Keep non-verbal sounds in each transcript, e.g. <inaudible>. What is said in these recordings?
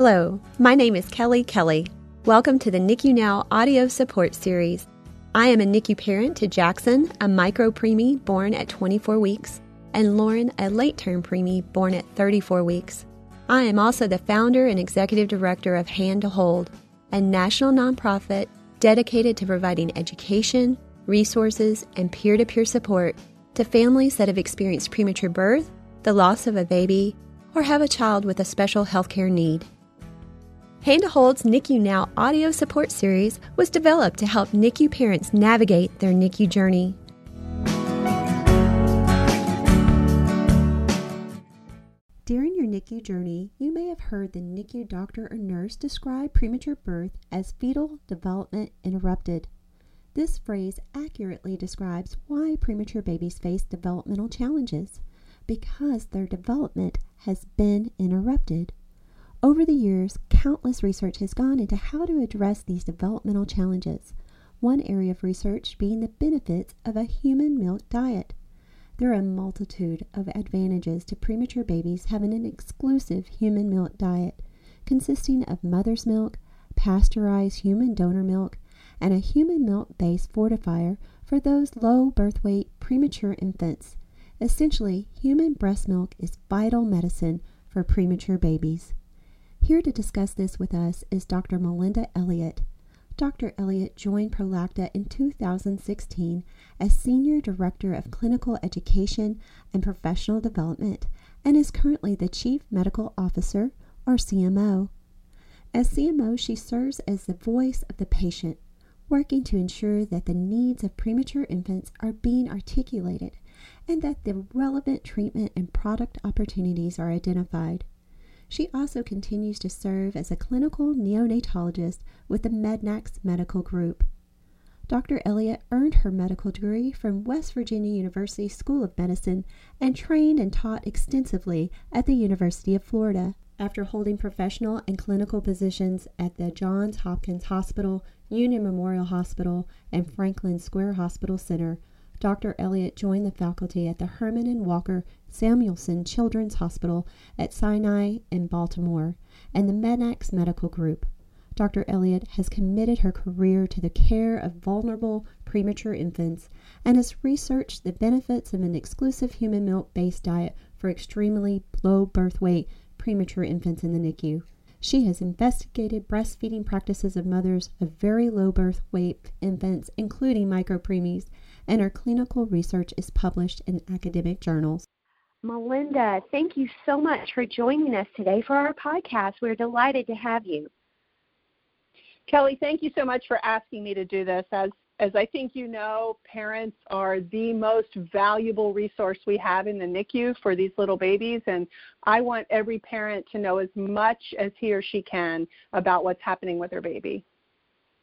Hello, my name is Kelli Kelley. Welcome to the NICU Now audio support series. I am a NICU parent to Jackson, a micro preemie born at 24 weeks, and Lauren, a late term preemie born at 34 weeks. I am also the founder and executive director of Hand to Hold, a national nonprofit dedicated to providing education, resources, and peer to peer support to families that have experienced premature birth, the loss of a baby, or have a child with a special healthcare need. Hand to Hold's NICU Now audio support series was developed to help NICU parents navigate their NICU journey. During your NICU journey, you may have heard the NICU doctor or nurse describe premature birth as fetal development interrupted. This phrase accurately describes why premature babies face developmental challenges because their development has been interrupted. Over the years, countless research has gone into how to address these developmental challenges, one area of research being the benefits of a human milk diet. There are a multitude of advantages to premature babies having an exclusive human milk diet, consisting of mother's milk, pasteurized human donor milk, and a human milk based fortifier for those low birth weight premature infants. Essentially, human breast milk is vital medicine for premature babies. Here to discuss this with us is Dr. Melinda Elliott. Dr. Elliott joined Prolacta in 2016 as Senior Director of Clinical Education and Professional Development and is currently the Chief Medical Officer, or CMO. As CMO, she serves as the voice of the patient, working to ensure that the needs of premature infants are being articulated and that the relevant treatment and product opportunities are identified. She also continues to serve as a clinical neonatologist with the Mednax Medical Group. Dr. Elliott earned her medical degree from West Virginia University School of Medicine and trained and taught extensively at the University of Florida. After holding professional and clinical positions at the Johns Hopkins Hospital, Union Memorial Hospital, and Franklin Square Hospital Center, Dr. Elliott joined the faculty at the Herman and Walter Samuelson Children's Hospital at Sinai in Baltimore and the Mednax Medical Group. Dr. Elliott has committed her career to the care of vulnerable premature infants and has researched the benefits of an exclusive human milk based diet for extremely low birth weight premature infants in the NICU. She has investigated breastfeeding practices of mothers of very low birth weight infants, including micropreemies, and her clinical research is published in academic journals. Melinda, thank you so much for joining us today for our podcast. We're delighted to have you. Kelli, thank you so much for asking me to do this. As as I think you know, parents are the most valuable resource we have in the NICU for these little babies, and I want every parent to know as much as he or she can about what's happening with their baby.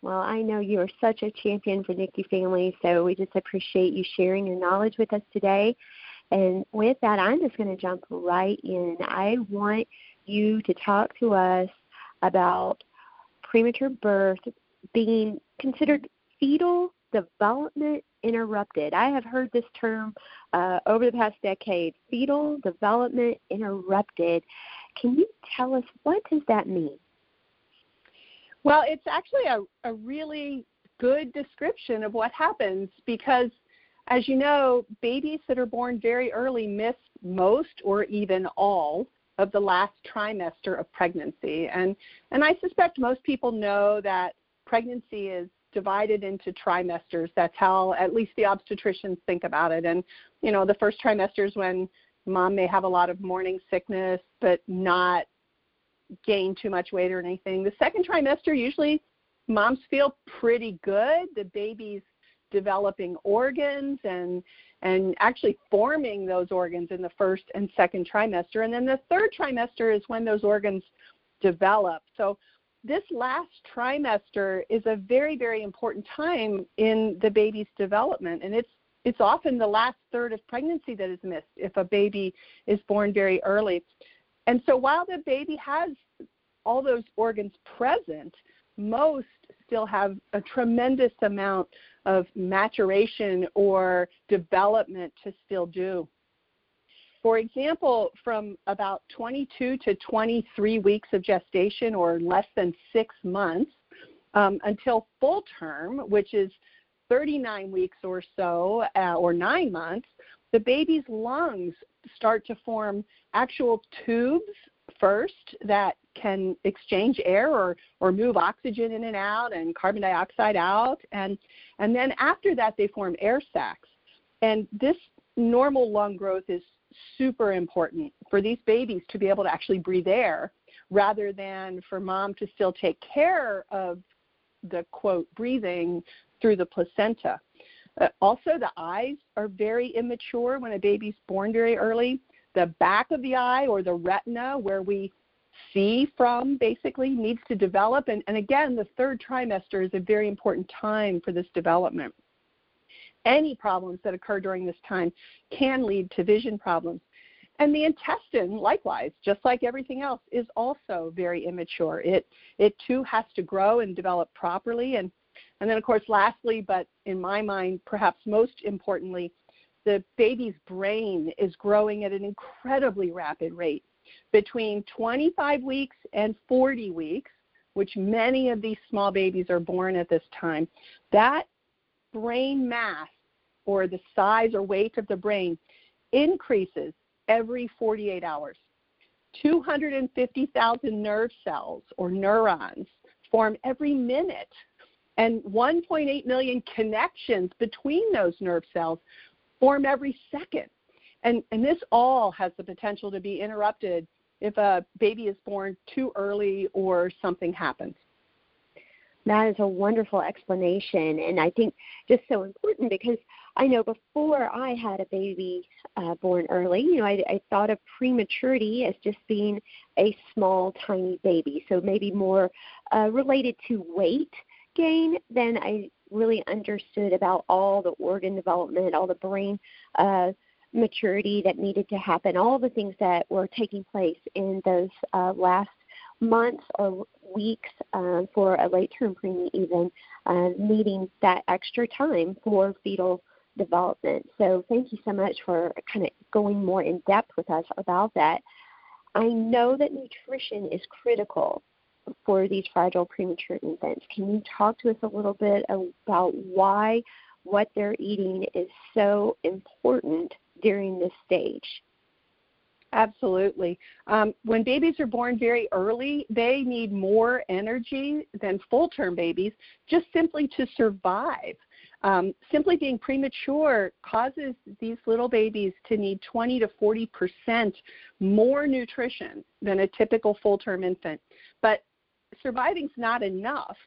Well, I know you are such a champion for NICU families, so we just appreciate you sharing your knowledge with us today. And with that, I'm just going to jump right in. I want you to talk to us about premature birth being considered fetal development interrupted. I have heard this term uh, over the past decade, fetal development interrupted. Can you tell us what does that mean? Well, it's actually a, a really good description of what happens because, as you know, babies that are born very early miss most or even all of the last trimester of pregnancy. And, and I suspect most people know that pregnancy is divided into trimesters. That's how at least the obstetricians think about it. And, you know, the first trimester is when mom may have a lot of morning sickness, but not gain too much weight or anything. The second trimester, usually moms feel pretty good. The baby's developing organs and and actually forming those organs in the first and second trimester. And then the third trimester is when those organs develop. So this last trimester is a very, very important time in the baby's development. And it's it's often the last third of pregnancy that is missed if a baby is born very early. And so while the baby has all those organs present, most still have a tremendous amount of maturation or development to still do. for example, from about 22 to 23 weeks of gestation or less than six months um, until full term, which is 39 weeks or so, uh, or nine months, the baby's lungs start to form actual tubes first that can exchange air or, or move oxygen in and out and carbon dioxide out. And, and then after that, they form air sacs. And this normal lung growth is super important for these babies to be able to actually breathe air rather than for mom to still take care of the quote breathing through the placenta. Uh, also, the eyes are very immature when a baby's born very early. The back of the eye or the retina, where we see from, basically needs to develop. And, and again, the third trimester is a very important time for this development any problems that occur during this time can lead to vision problems. And the intestine, likewise, just like everything else, is also very immature. It it too has to grow and develop properly. And and then of course, lastly, but in my mind, perhaps most importantly, the baby's brain is growing at an incredibly rapid rate. Between 25 weeks and 40 weeks, which many of these small babies are born at this time, that brain mass or the size or weight of the brain increases every 48 hours. 250,000 nerve cells or neurons form every minute, and 1.8 million connections between those nerve cells form every second. And, and this all has the potential to be interrupted if a baby is born too early or something happens. That is a wonderful explanation, and I think just so important because I know before I had a baby uh, born early, you know, I, I thought of prematurity as just being a small, tiny baby, so maybe more uh, related to weight gain than I really understood about all the organ development, all the brain uh, maturity that needed to happen, all the things that were taking place in those uh, last months or weeks uh, for a late term preemie, even uh, needing that extra time for fetal development. So, thank you so much for kind of going more in depth with us about that. I know that nutrition is critical for these fragile premature infants. Can you talk to us a little bit about why what they're eating is so important during this stage? Absolutely. Um, when babies are born very early, they need more energy than full term babies just simply to survive. Um, simply being premature causes these little babies to need 20 to 40 percent more nutrition than a typical full term infant. But surviving is not enough.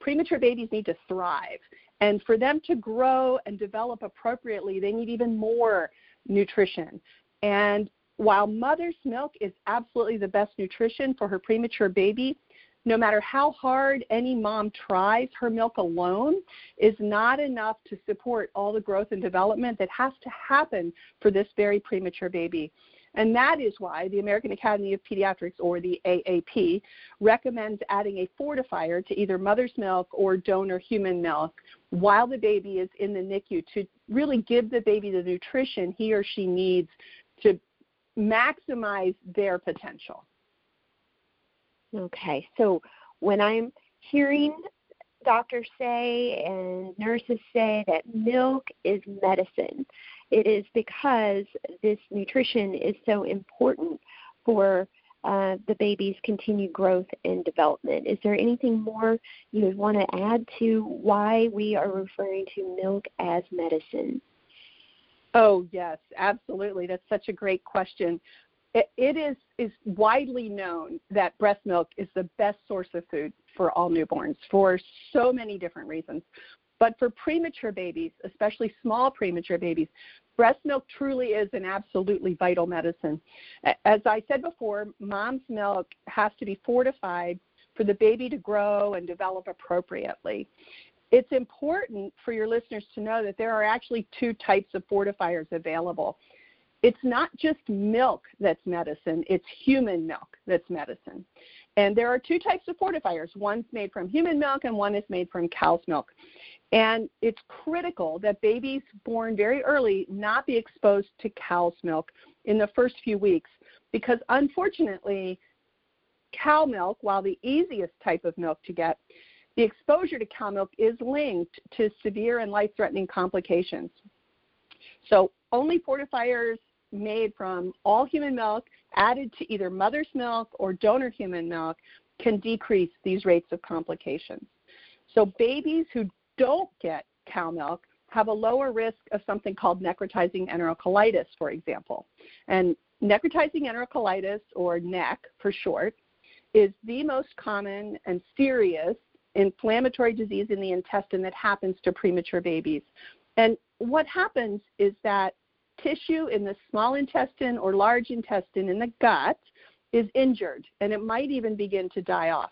Premature babies need to thrive. And for them to grow and develop appropriately, they need even more nutrition. And while mother's milk is absolutely the best nutrition for her premature baby, no matter how hard any mom tries, her milk alone is not enough to support all the growth and development that has to happen for this very premature baby. And that is why the American Academy of Pediatrics, or the AAP, recommends adding a fortifier to either mother's milk or donor human milk while the baby is in the NICU to really give the baby the nutrition he or she needs to maximize their potential. Okay, so when I'm hearing doctors say and nurses say that milk is medicine, it is because this nutrition is so important for uh, the baby's continued growth and development. Is there anything more you would want to add to why we are referring to milk as medicine? Oh, yes, absolutely. That's such a great question. it, it is, is widely known that breast milk is the best source of food for all newborns for so many different reasons. But for premature babies, especially small premature babies, breast milk truly is an absolutely vital medicine. As I said before, mom's milk has to be fortified for the baby to grow and develop appropriately it's important for your listeners to know that there are actually two types of fortifiers available. It's not just milk that's medicine, it's human milk that's medicine. And there are two types of fortifiers. One's made from human milk and one is made from cow's milk. And it's critical that babies born very early not be exposed to cow's milk in the first few weeks because unfortunately, cow milk, while the easiest type of milk to get, the exposure to cow milk is linked to severe and life threatening complications. So, only fortifiers made from all human milk added to either mother's milk or donor human milk can decrease these rates of complications. So, babies who don't get cow milk have a lower risk of something called necrotizing enterocolitis, for example. And necrotizing enterocolitis, or NEC for short, is the most common and serious inflammatory disease in the intestine that happens to premature babies. And what happens is that tissue in the small intestine or large intestine in the gut is injured and it might even begin to die off.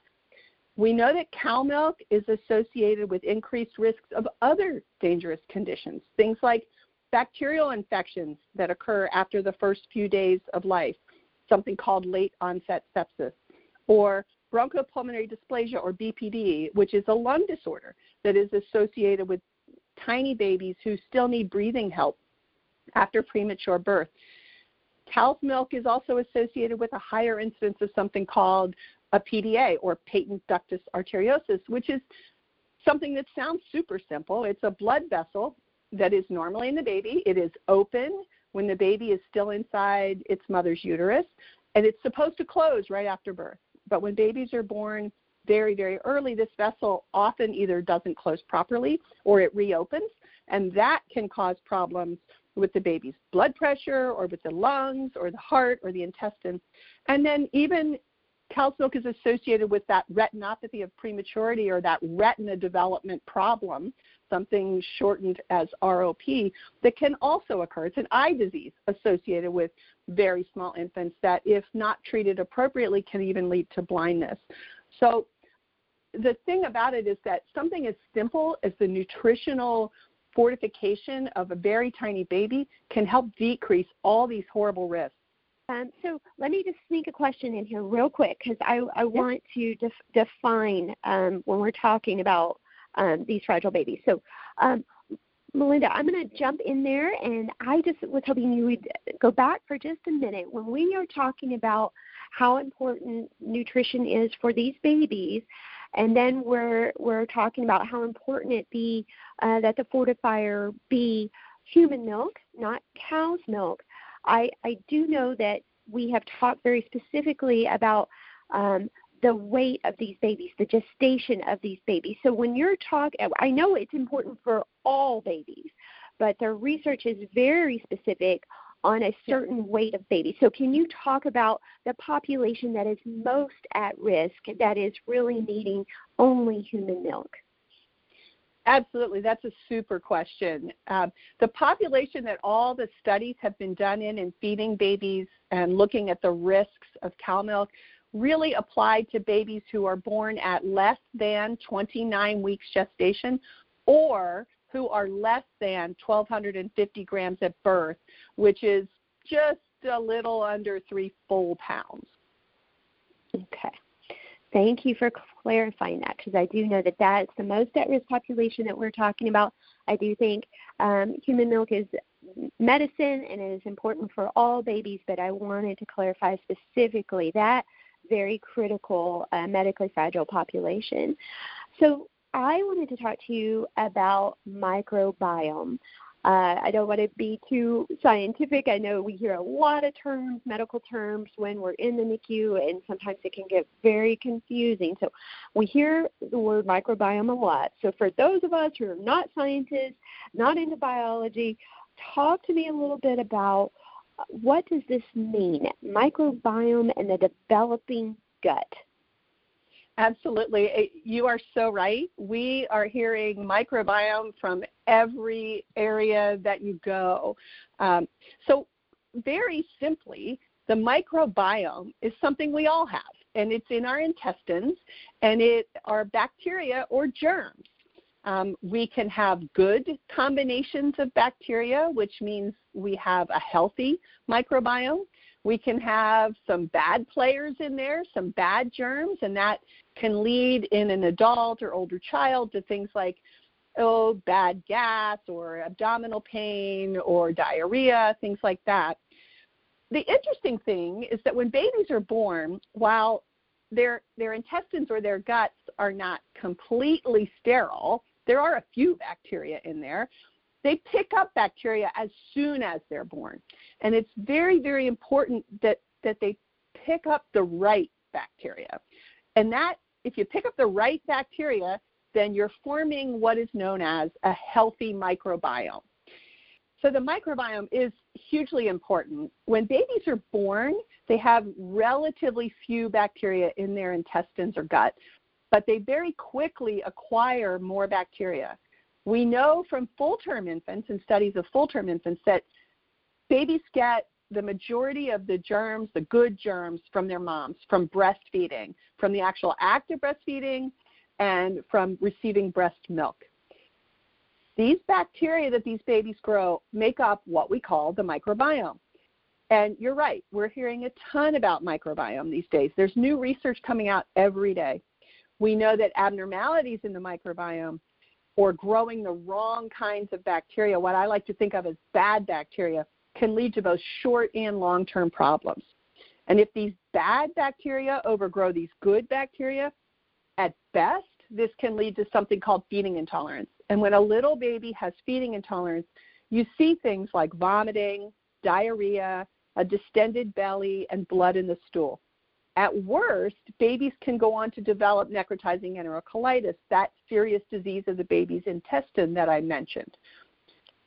We know that cow milk is associated with increased risks of other dangerous conditions, things like bacterial infections that occur after the first few days of life, something called late onset sepsis, or bronchopulmonary dysplasia or BPD, which is a lung disorder that is associated with tiny babies who still need breathing help after premature birth. Cow's milk is also associated with a higher incidence of something called a PDA or patent ductus arteriosus, which is something that sounds super simple. It's a blood vessel that is normally in the baby. It is open when the baby is still inside its mother's uterus, and it's supposed to close right after birth. But when babies are born very, very early, this vessel often either doesn't close properly or it reopens, and that can cause problems with the baby's blood pressure or with the lungs or the heart or the intestines. And then even cow's milk is associated with that retinopathy of prematurity or that retina development problem, something shortened as ROP, that can also occur. It's an eye disease associated with very small infants that, if not treated appropriately, can even lead to blindness. So, the thing about it is that something as simple as the nutritional fortification of a very tiny baby can help decrease all these horrible risks. Um, so let me just sneak a question in here real quick because I, I want to def- define um, when we're talking about um, these fragile babies. So, um, Melinda, I'm going to jump in there, and I just was hoping you would go back for just a minute. When we are talking about how important nutrition is for these babies, and then we're we're talking about how important it be uh, that the fortifier be human milk, not cow's milk. I, I do know that we have talked very specifically about um, the weight of these babies, the gestation of these babies. So when you're talking, I know it's important for all babies, but the research is very specific on a certain weight of babies. So can you talk about the population that is most at risk, that is really needing only human milk? Absolutely, that's a super question. Um, the population that all the studies have been done in in feeding babies and looking at the risks of cow milk really apply to babies who are born at less than 29 weeks gestation or who are less than 1,250 grams at birth, which is just a little under three full pounds. Okay. Thank you for clarifying that because I do know that that's the most at risk population that we're talking about. I do think um, human milk is medicine and it is important for all babies, but I wanted to clarify specifically that very critical uh, medically fragile population. So I wanted to talk to you about microbiome. Uh, I don't want to be too scientific. I know we hear a lot of terms, medical terms, when we're in the NICU, and sometimes it can get very confusing. So we hear the word microbiome a lot. So for those of us who are not scientists, not into biology, talk to me a little bit about what does this mean, microbiome and the developing gut. Absolutely. You are so right. We are hearing microbiome from every area that you go. Um, so, very simply, the microbiome is something we all have, and it's in our intestines, and it are bacteria or germs. Um, we can have good combinations of bacteria, which means we have a healthy microbiome. We can have some bad players in there, some bad germs, and that can lead in an adult or older child to things like oh, bad gas or abdominal pain or diarrhea, things like that. The interesting thing is that when babies are born, while their their intestines or their guts are not completely sterile, there are a few bacteria in there. They pick up bacteria as soon as they're born. And it's very, very important that, that they pick up the right bacteria. And that, if you pick up the right bacteria, then you're forming what is known as a healthy microbiome. So the microbiome is hugely important. When babies are born, they have relatively few bacteria in their intestines or gut, but they very quickly acquire more bacteria. We know from full term infants and studies of full term infants that babies get the majority of the germs, the good germs, from their moms, from breastfeeding, from the actual act of breastfeeding, and from receiving breast milk. These bacteria that these babies grow make up what we call the microbiome. And you're right, we're hearing a ton about microbiome these days. There's new research coming out every day. We know that abnormalities in the microbiome or growing the wrong kinds of bacteria, what I like to think of as bad bacteria, can lead to both short and long term problems. And if these bad bacteria overgrow these good bacteria, at best, this can lead to something called feeding intolerance. And when a little baby has feeding intolerance, you see things like vomiting, diarrhea, a distended belly, and blood in the stool. At worst, babies can go on to develop necrotizing enterocolitis, that serious disease of the baby's intestine that I mentioned.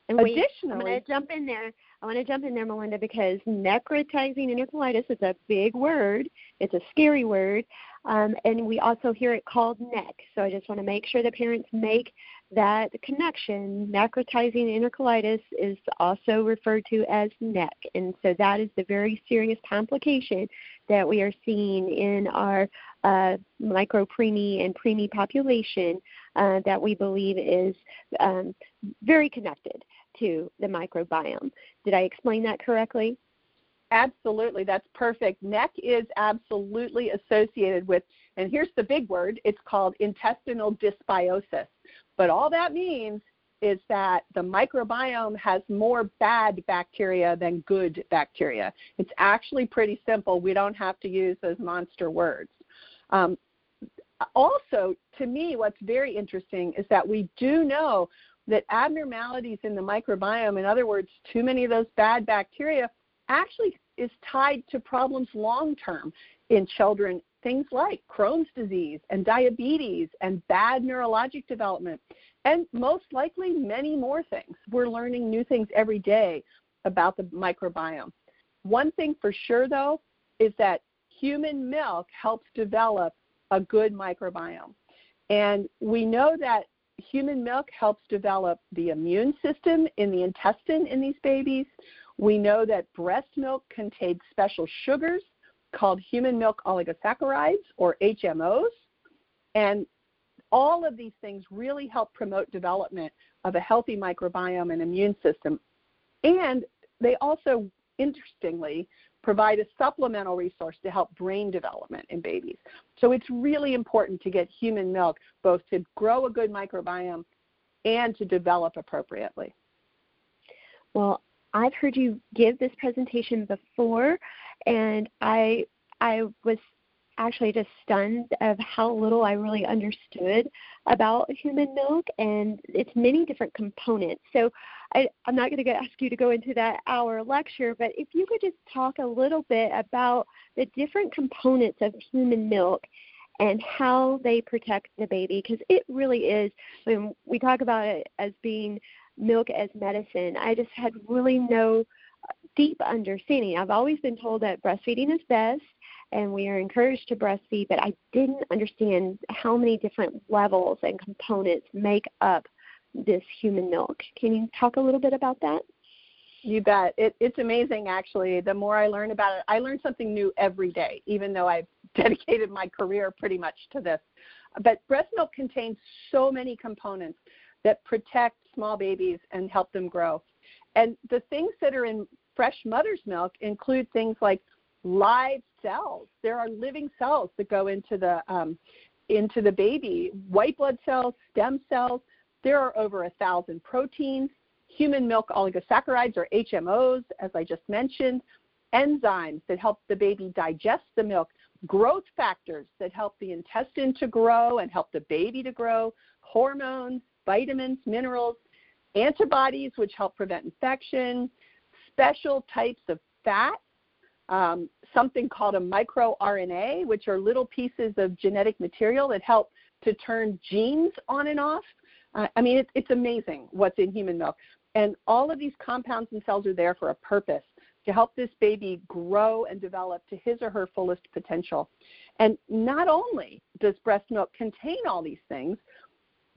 And Additionally, I'm going to jump in there. I want to jump in there, Melinda, because necrotizing enterocolitis is a big word. It's a scary word, um, and we also hear it called NEC. So I just want to make sure that parents make that connection. Necrotizing enterocolitis is also referred to as NEC, and so that is the very serious complication that we are seeing in our uh, micro preemie and preemie population uh, that we believe is um, very connected to the microbiome. Did I explain that correctly? Absolutely, that's perfect. NEC is absolutely associated with, and here's the big word, it's called intestinal dysbiosis. But all that means is that the microbiome has more bad bacteria than good bacteria. It's actually pretty simple. We don't have to use those monster words. Um, also, to me, what's very interesting is that we do know that abnormalities in the microbiome, in other words, too many of those bad bacteria, actually is tied to problems long term in children, things like Crohn's disease and diabetes and bad neurologic development, and most likely many more things. We're learning new things every day about the microbiome. One thing for sure, though, is that human milk helps develop a good microbiome. And we know that human milk helps develop the immune system in the intestine in these babies. We know that breast milk contains special sugars called human milk oligosaccharides or HMOs. And all of these things really help promote development of a healthy microbiome and immune system. And they also, interestingly, provide a supplemental resource to help brain development in babies. So it's really important to get human milk both to grow a good microbiome and to develop appropriately. Well, I've heard you give this presentation before, and I I was actually just stunned of how little I really understood about human milk and its many different components. So I, am not going to ask you to go into that hour lecture, but if you could just talk a little bit about the different components of human milk and how they protect the baby, because it really is. When we talk about it as being milk as medicine, I just had really no deep understanding. I've always been told that breastfeeding is best and we are encouraged to breastfeed, but I didn't understand how many different levels and components make up this human milk. Can you talk a little bit about that? You bet. It, it's amazing, actually. The more I learn about it, I learn something new every day, even though I've <laughs> dedicated my career pretty much to this. But breast milk contains so many components that protect small babies and help them grow. And the things that are in fresh mother's milk include things like live cells. There are living cells that go into the um, into the baby, white blood cells, stem cells. There are over a thousand proteins, human milk oligosaccharides or HMOs, as I just mentioned, enzymes that help the baby digest the milk, growth factors that help the intestine to grow and help the baby to grow, hormones, vitamins, minerals, antibodies, which help prevent infection, special types of fat um, something called a microRNA, which are little pieces of genetic material that help to turn genes on and off. Uh, I mean, it, it's amazing what's in human milk. And all of these compounds and cells are there for a purpose to help this baby grow and develop to his or her fullest potential. And not only does breast milk contain all these things,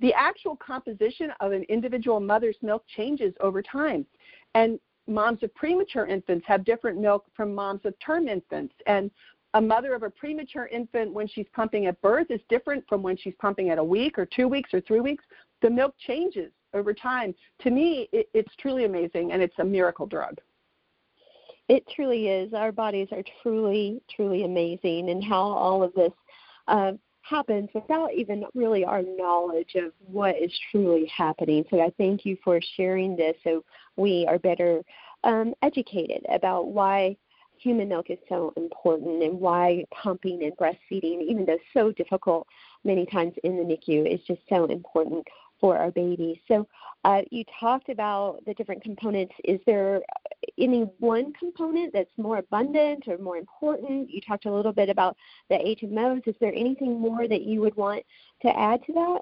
the actual composition of an individual mother's milk changes over time. And moms of premature infants have different milk from moms of term infants. And a mother of a premature infant when she's pumping at birth is different from when she's pumping at a week or two weeks or three weeks. The milk changes over time. To me, it, it's truly amazing and it's a miracle drug. It truly is. Our bodies are truly, truly amazing, and how all of this uh, happens without even really our knowledge of what is truly happening. So I thank you for sharing this so we are better um, educated about why human milk is so important and why pumping and breastfeeding, even though so difficult many times in the NICU, is just so important for our babies. So uh, you talked about the different components. Is there any one component that's more abundant or more important? You talked a little bit about the HMOs. Is there anything more that you would want to add to that?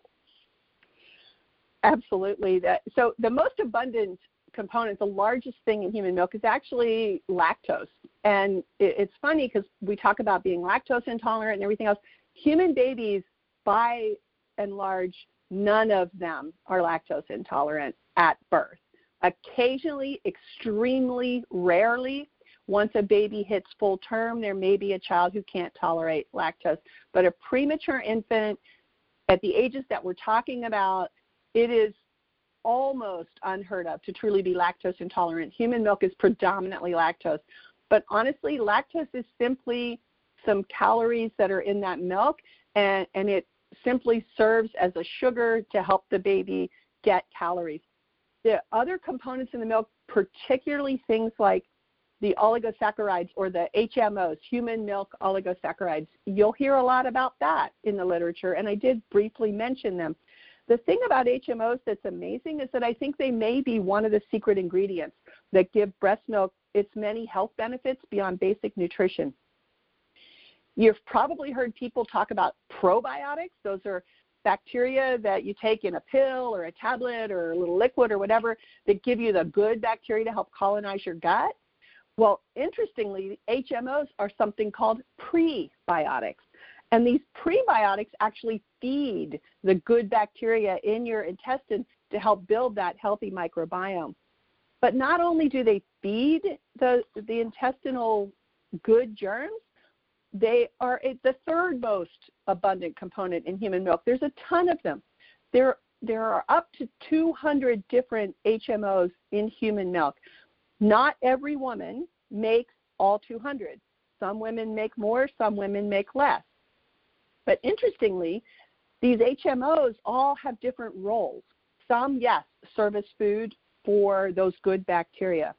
Absolutely. That, so the most abundant component, the largest thing in human milk, is actually lactose. And it, it's funny because we talk about being lactose intolerant and everything else. Human babies, by and large, none of them are lactose intolerant at birth. Occasionally, extremely rarely, once a baby hits full term, there may be a child who can't tolerate lactose. But a premature infant, at the ages that we're talking about, it is almost unheard of to truly be lactose intolerant. Human milk is predominantly lactose. But honestly, lactose is simply some calories that are in that milk, and, and it simply serves as a sugar to help the baby get calories. The other components in the milk, particularly things like the oligosaccharides or the HMOs, human milk oligosaccharides, you'll hear a lot about that in the literature, and I did briefly mention them. The thing about HMOs that's amazing is that I think they may be one of the secret ingredients that give breast milk its many health benefits beyond basic nutrition. You've probably heard people talk about probiotics. Those are bacteria that you take in a pill or a tablet or a little liquid or whatever that give you the good bacteria to help colonize your gut. Well, interestingly, HMOs are something called prebiotics. And these prebiotics actually feed the good bacteria in your intestine to help build that healthy microbiome. But not only do they feed the, the intestinal good germs, they are the third most abundant component in human milk. There's a ton of them. There, there are up to 200 different HMOs in human milk. Not every woman makes all 200. Some women make more, some women make less. But interestingly, these HMOs all have different roles. Some, yes, serve as food for those good bacteria,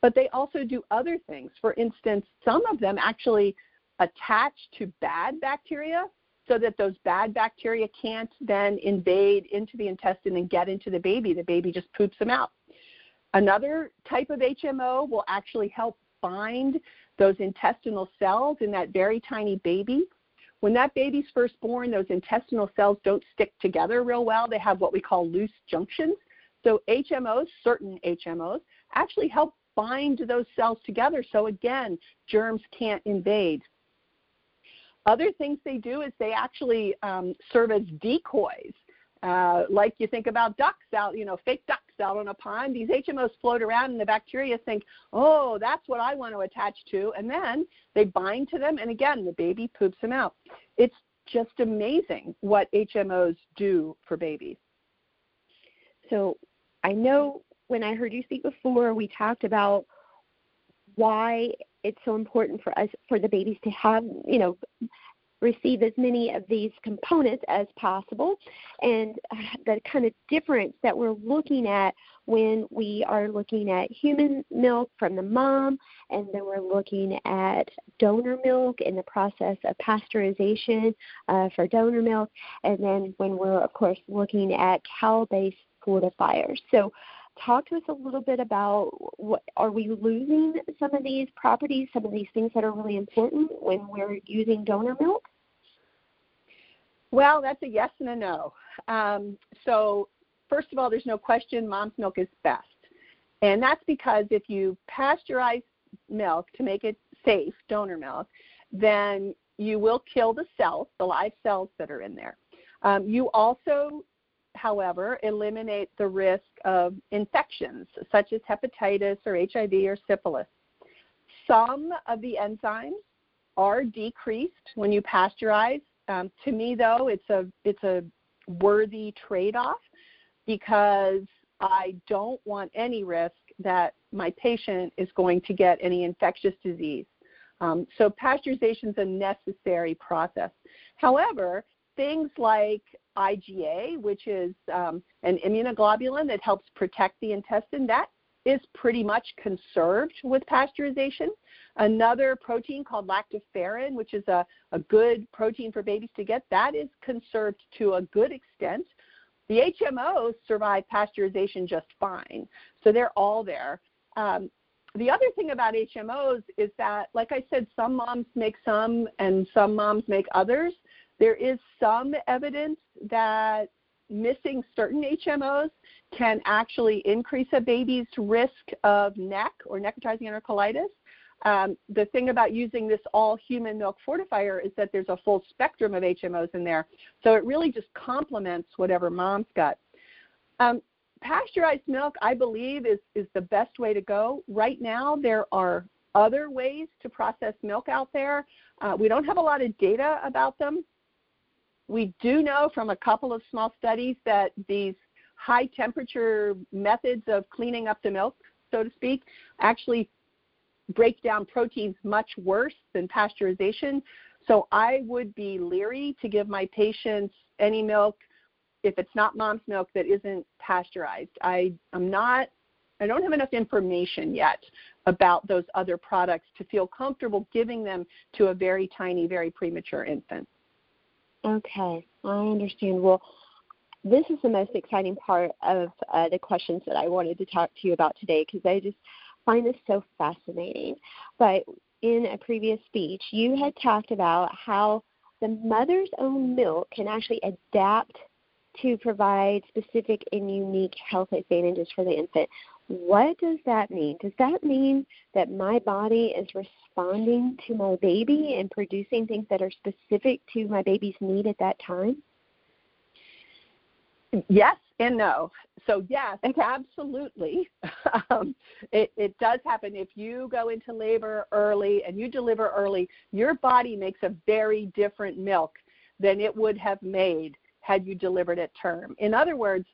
but they also do other things. For instance, some of them actually attach to bad bacteria so that those bad bacteria can't then invade into the intestine and get into the baby. The baby just poops them out. Another type of HMO will actually help bind those intestinal cells in that very tiny baby. When that baby's first born, those intestinal cells don't stick together real well. They have what we call loose junctions. So HMOs, certain HMOs, actually help bind those cells together so again, germs can't invade. Other things they do is they actually um, serve as decoys. Uh, like you think about ducks out, you know, fake ducks out on a pond. These HMOs float around, and the bacteria think, "Oh, that's what I want to attach to," and then they bind to them, and again, the baby poops them out. It's just amazing what HMOs do for babies. So I know when I heard you speak before, we talked about why it's so important for us for the babies to have, you know, receive as many of these components as possible and the kind of difference that we're looking at when we are looking at human milk from the mom and then we're looking at donor milk in the process of pasteurization uh, for donor milk and then when we're of course looking at cow-based fortifiers so talk to us a little bit about what are we losing some of these properties, some of these things that are really important when we're using donor milk? Well, that's a yes and a no. Um, so, first of all, there's no question mom's milk is best. And that's because if you pasteurize milk to make it safe, donor milk, then you will kill the cells, the live cells that are in there. Um, you also however, eliminate the risk of infections such as hepatitis or HIV or syphilis. Some of the enzymes are decreased when you pasteurize. Um, to me, though, it's a it's a worthy trade-off because I don't want any risk that my patient is going to get any infectious disease. Um, so pasteurization is a necessary process. However, things like IgA, which is um, an immunoglobulin that helps protect the intestine, that is pretty much conserved with pasteurization. Another protein called lactoferrin, which is a, a good protein for babies to get, that is conserved to a good extent. The HMOs survive pasteurization just fine, so they're all there. Um, the other thing about HMOs is that, like I said, some moms make some and some moms make others. There is some evidence that missing certain HMOs can actually increase a baby's risk of NEC or necrotizing enterocolitis. Um, the thing about using this all human milk fortifier is that there's a full spectrum of HMOs in there. So it really just complements whatever mom's got. Um, pasteurized milk, I believe, is, is the best way to go. Right now, there are other ways to process milk out there. Uh, we don't have a lot of data about them. We do know from a couple of small studies that these high temperature methods of cleaning up the milk, so to speak, actually break down proteins much worse than pasteurization. So I would be leery to give my patients any milk if it's not mom's milk that isn't pasteurized. I am not I don't have enough information yet about those other products to feel comfortable giving them to a very tiny, very premature infant. Okay, I understand. Well, this is the most exciting part of uh, the questions that I wanted to talk to you about today because I just find this so fascinating. But in a previous speech, you had talked about how the mother's own milk can actually adapt to provide specific and unique health advantages for the infant. What does that mean? Does that mean that my body is responding to my baby and producing things that are specific to my baby's need at that time? Yes and no. So yes, okay. absolutely. <laughs> um, it, it does happen. If you go into labor early and you deliver early, your body makes a very different milk than it would have made had you delivered at term. In other words,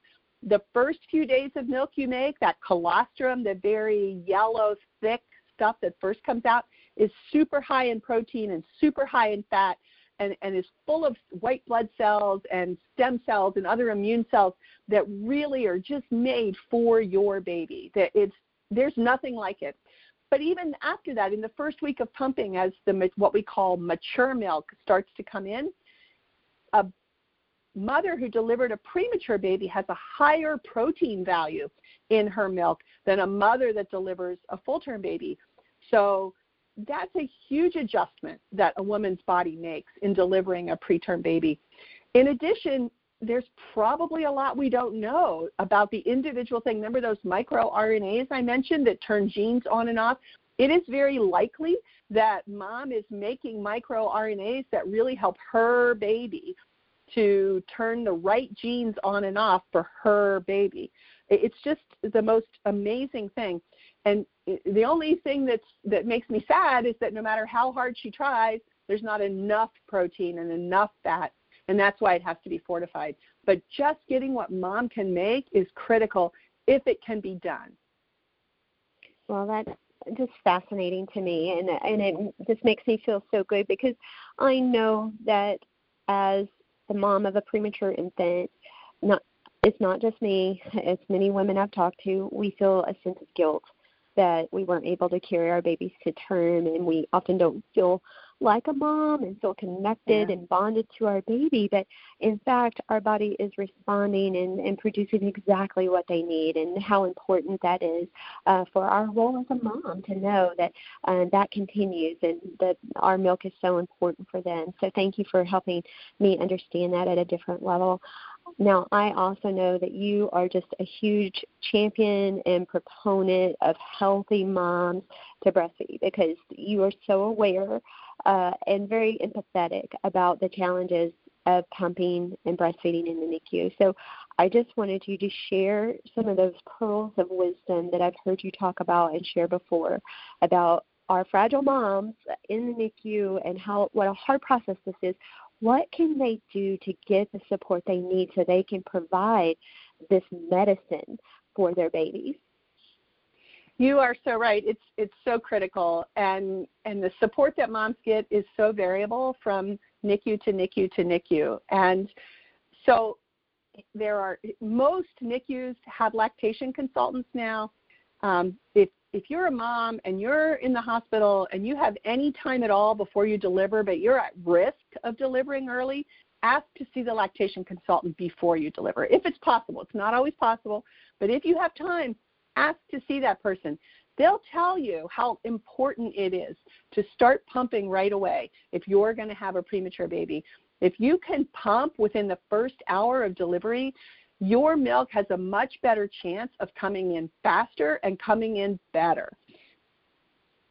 the first few days of milk you make, that colostrum, the very yellow, thick stuff that first comes out, is super high in protein and super high in fat and, and is full of white blood cells and stem cells and other immune cells that really are just made for your baby. That it's there's nothing like it. But even after that, in the first week of pumping, as the what we call mature milk starts to come in, a mother who delivered a premature baby has a higher protein value in her milk than a mother that delivers a full term baby. So that's a huge adjustment that a woman's body makes in delivering a preterm baby. In addition, there's probably a lot we don't know about the individual thing. Remember those microRNAs I mentioned that turn genes on and off? It is very likely that mom is making microRNAs that really help her baby to turn the right genes on and off for her baby. It's just the most amazing thing. And the only thing that's that makes me sad is that no matter how hard she tries, there's not enough protein and enough fat, and that's why it has to be fortified. But just getting what mom can make is critical if it can be done. Well, that's just fascinating to me, and and it just makes me feel so good because I know that as the mom of a premature infant, not it's not just me. As many women I've talked to, we feel a sense of guilt that we weren't able to carry our babies to term, and we often don't feel like a mom and feel connected yeah. and bonded to our baby. But in fact, our body is responding and, and producing exactly what they need, and how important that is uh, for our role as a mom to know that uh, that continues and that our milk is so important for them. So thank you for helping me understand that at a different level. Now, I also know that you are just a huge champion and proponent of healthy moms to breastfeed because you are so aware uh, and very empathetic about the challenges of pumping and breastfeeding in the NICU. So I just wanted you to share some of those pearls of wisdom that I've heard you talk about and share before about our fragile moms in the NICU and how what a hard process this is. What can they do to get the support they need so they can provide this medicine for their babies? You are so right. It's it's so critical, and and the support that moms get is so variable from NICU to NICU to NICU, and so there are most NICUs have lactation consultants now. Um, if if you're a mom and you're in the hospital and you have any time at all before you deliver, but you're at risk of delivering early, ask to see the lactation consultant before you deliver, if it's possible. It's not always possible, but if you have time, ask to see that person. They'll tell you how important it is to start pumping right away if you're going to have a premature baby. If you can pump within the first hour of delivery, your milk has a much better chance of coming in faster and coming in better.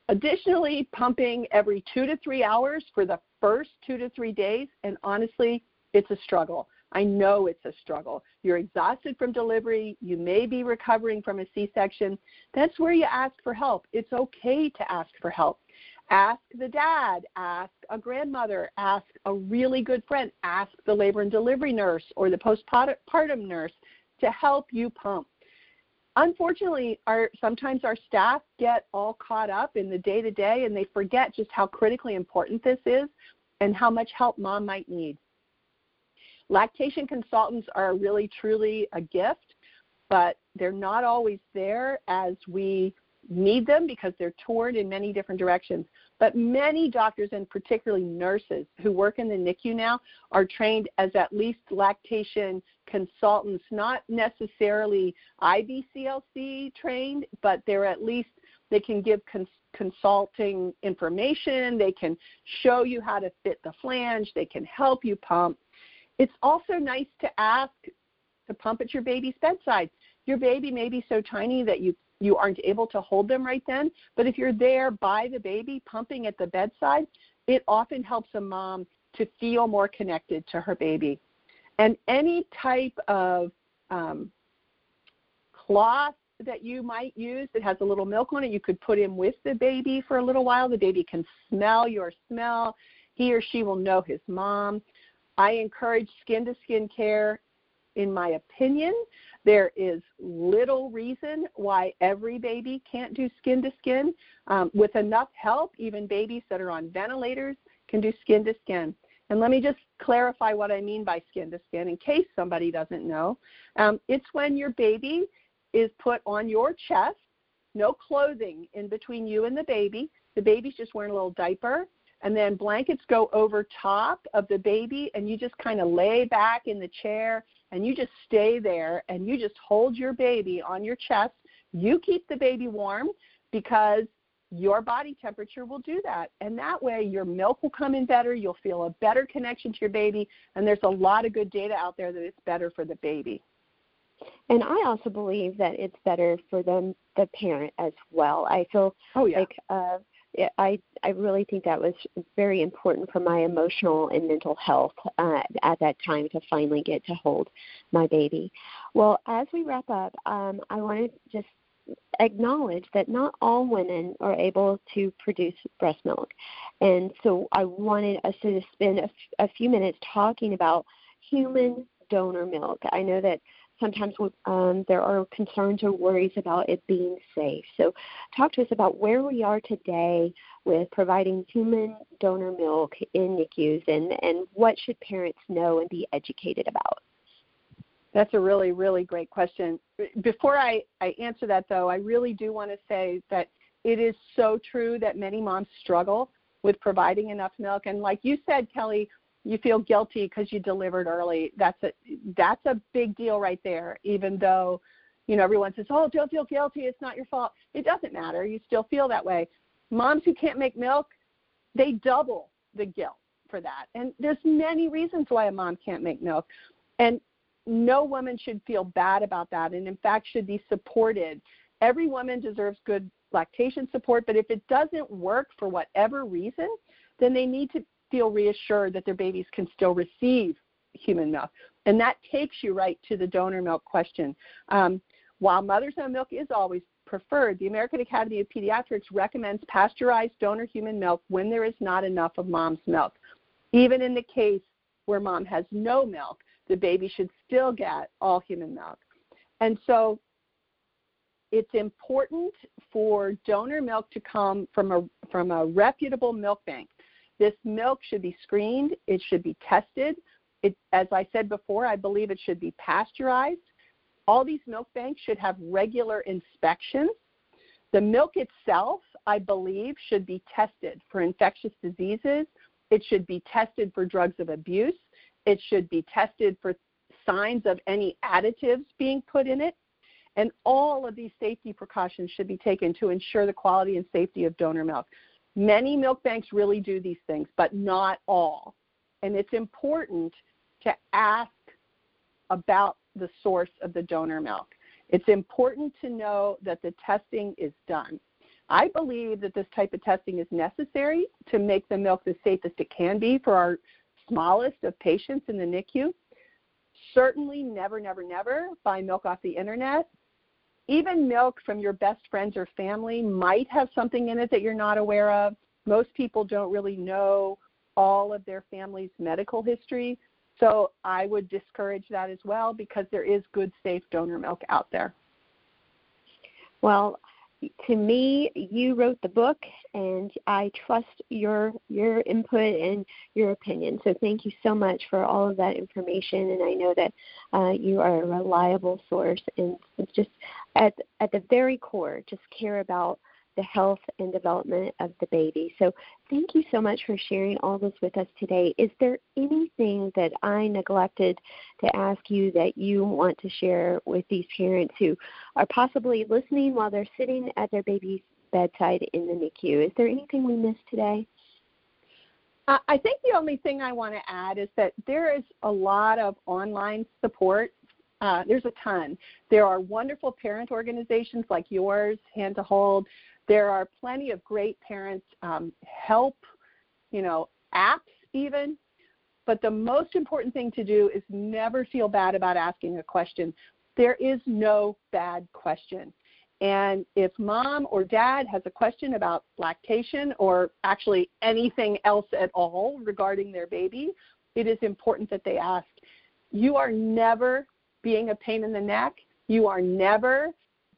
Additionally, pumping every two to three hours for the first two to three days, and honestly, it's a struggle. I know it's a struggle. You're exhausted from delivery. You may be recovering from a C section. That's where you ask for help. It's okay to ask for help. Ask the dad, ask a grandmother, ask a really good friend, ask the labor and delivery nurse or the postpartum nurse to help you pump. Unfortunately, our sometimes our staff get all caught up in the day to day and they forget just how critically important this is and how much help mom might need. Lactation consultants are really truly a gift, but they're not always there as we need them because they're toured in many different directions. But many doctors and particularly nurses who work in the NICU now are trained as at least lactation consultants, not necessarily IBCLC trained, but they're at least they can give cons- consulting information, they can show you how to fit the flange, they can help you pump. It's also nice to ask to pump at your baby's bedside. Your baby may be so tiny that you you aren't able to hold them right then, but if you're there by the baby pumping at the bedside, it often helps a mom to feel more connected to her baby. And any type of um, cloth that you might use that has a little milk on it, you could put in with the baby for a little while. The baby can smell your smell. He or she will know his mom. I encourage skin to skin care, in my opinion. There is little reason why every baby can't do skin to skin. Um, with enough help, even babies that are on ventilators can do skin to skin. And let me just clarify what I mean by skin to skin in case somebody doesn't know. Um, it's when your baby is put on your chest, no clothing in between you and the baby. The baby's just wearing a little diaper and then blankets go over top of the baby and you just kind of lay back in the chair and you just stay there and you just hold your baby on your chest you keep the baby warm because your body temperature will do that and that way your milk will come in better you'll feel a better connection to your baby and there's a lot of good data out there that it's better for the baby and I also believe that it's better for them, the parent as well. I feel oh, yeah. like uh, I I really think that was very important for my emotional and mental health uh, at that time to finally get to hold my baby. Well, as we wrap up, um, I want to just acknowledge that not all women are able to produce breast milk. And so I wanted us to spend a, f- a few minutes talking about human donor milk. I know that sometimes um, there are concerns or worries about it being safe. So, talk to us about where we are today with providing human donor milk in NICUs and, and what should parents know and be educated about? That's a really, really great question. Before I, I answer that, though, I really do want to say that it is so true that many moms struggle with providing enough milk. And like you said, Kelli, you feel guilty because you delivered early. That's a that's a big deal right there. Even though, you know, everyone says, "Oh, don't feel guilty. It's not your fault." It doesn't matter. You still feel that way. Moms who can't make milk, they double the guilt for that. And there's many reasons why a mom can't make milk. And no woman should feel bad about that and in fact should be supported. Every woman deserves good lactation support, but if it doesn't work for whatever reason, then they need to feel reassured that their babies can still receive human milk. And that takes you right to the donor milk question. Um, while mother's own milk is always preferred, the American Academy of Pediatrics recommends pasteurized donor human milk when there is not enough of mom's milk. Even in the case where mom has no milk, the baby should still get all human milk. And so it's important for donor milk to come from a, from a reputable milk bank. This milk should be screened, it should be tested. It, as I said before, I believe it should be pasteurized. All these milk banks should have regular inspections. The milk itself, I believe, should be tested for infectious diseases. It should be tested for drugs of abuse. It should be tested for signs of any additives being put in it. And all of these safety precautions should be taken to ensure the quality and safety of donor milk. Many milk banks really do these things, but not all. And it's important to ask about the source of the donor milk. It's important to know that the testing is done. I believe that this type of testing is necessary to make the milk the safest it can be for our smallest of patients in the NICU. Certainly, never, never, never buy milk off the internet. Even milk from your best friends or family might have something in it that you're not aware of. Most people don't really know all of their family's medical history. So I would discourage that as well because there is good, safe donor milk out there. Well, to me, you wrote the book, and I trust your your input and your opinion. So thank you so much for all of that information, and I know that uh, you are a reliable source, and just at at the very core, just care about the health and development of the baby. So, thank you so much for sharing all this with us today. Is there anything that I neglected to ask you that you want to share with these parents who are possibly listening while they're sitting at their baby's bedside in the NICU? Is there anything we missed today? I think the only thing I want to add is that there is a lot of online support uh, there's a ton. There are wonderful parent organizations like yours, Hand to Hold. There are plenty of great parent um, help, you know, apps even. But the most important thing to do is never feel bad about asking a question. There is no bad question. And if mom or dad has a question about lactation or actually anything else at all regarding their baby, it is important that they ask. You are never being a pain in the neck. You are never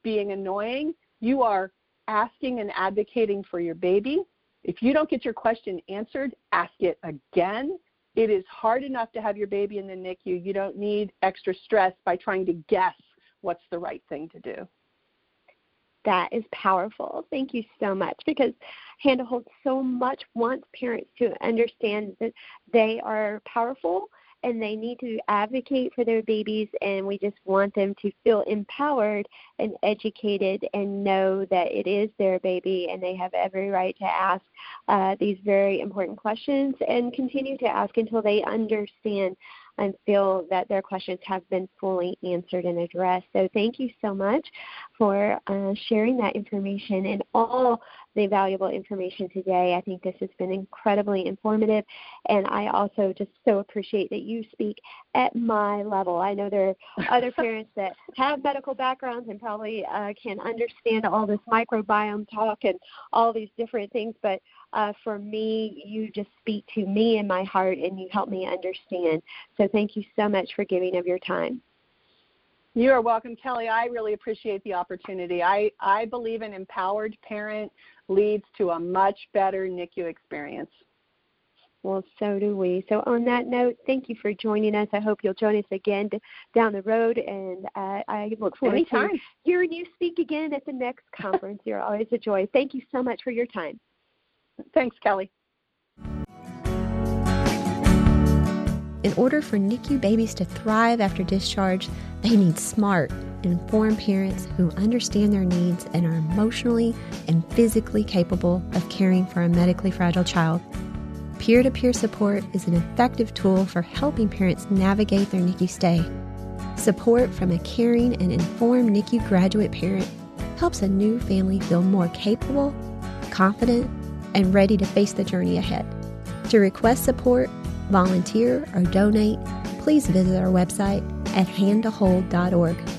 being annoying. You are asking and advocating for your baby. If you don't get your question answered, ask it again. It is hard enough to have your baby in the NICU. You don't need extra stress by trying to guess what's the right thing to do. That is powerful. Thank you so much because Hand to Hold so much wants parents to understand that they are powerful and they need to advocate for their babies and we just want them to feel empowered and educated and know that it is their baby and they have every right to ask uh, these very important questions and continue to ask until they understand and feel that their questions have been fully answered and addressed. So thank you so much for uh, sharing that information and all the valuable information today. I think this has been incredibly informative, and I also just so appreciate that you speak at my level. I know there are other <laughs> parents that have medical backgrounds and probably uh, can understand all this microbiome talk and all these different things, but uh, for me, you just speak to me in my heart and you help me understand. So thank you so much for giving of your time. You are welcome, Kelli. I really appreciate the opportunity. I, I believe an empowered parent leads to a much better NICU experience. Well, so do we. So, on that note, thank you for joining us. I hope you'll join us again down the road, and uh, I look forward Anytime. to hearing you speak again at the next conference. You're always a joy. Thank you so much for your time. Thanks, Kelli. In order for NICU babies to thrive after discharge, they need smart, informed parents who understand their needs and are emotionally and physically capable of caring for a medically fragile child. Peer to peer support is an effective tool for helping parents navigate their NICU stay. Support from a caring and informed NICU graduate parent helps a new family feel more capable, confident, and ready to face the journey ahead. To request support, volunteer, or donate, please visit our website at handtohold.org.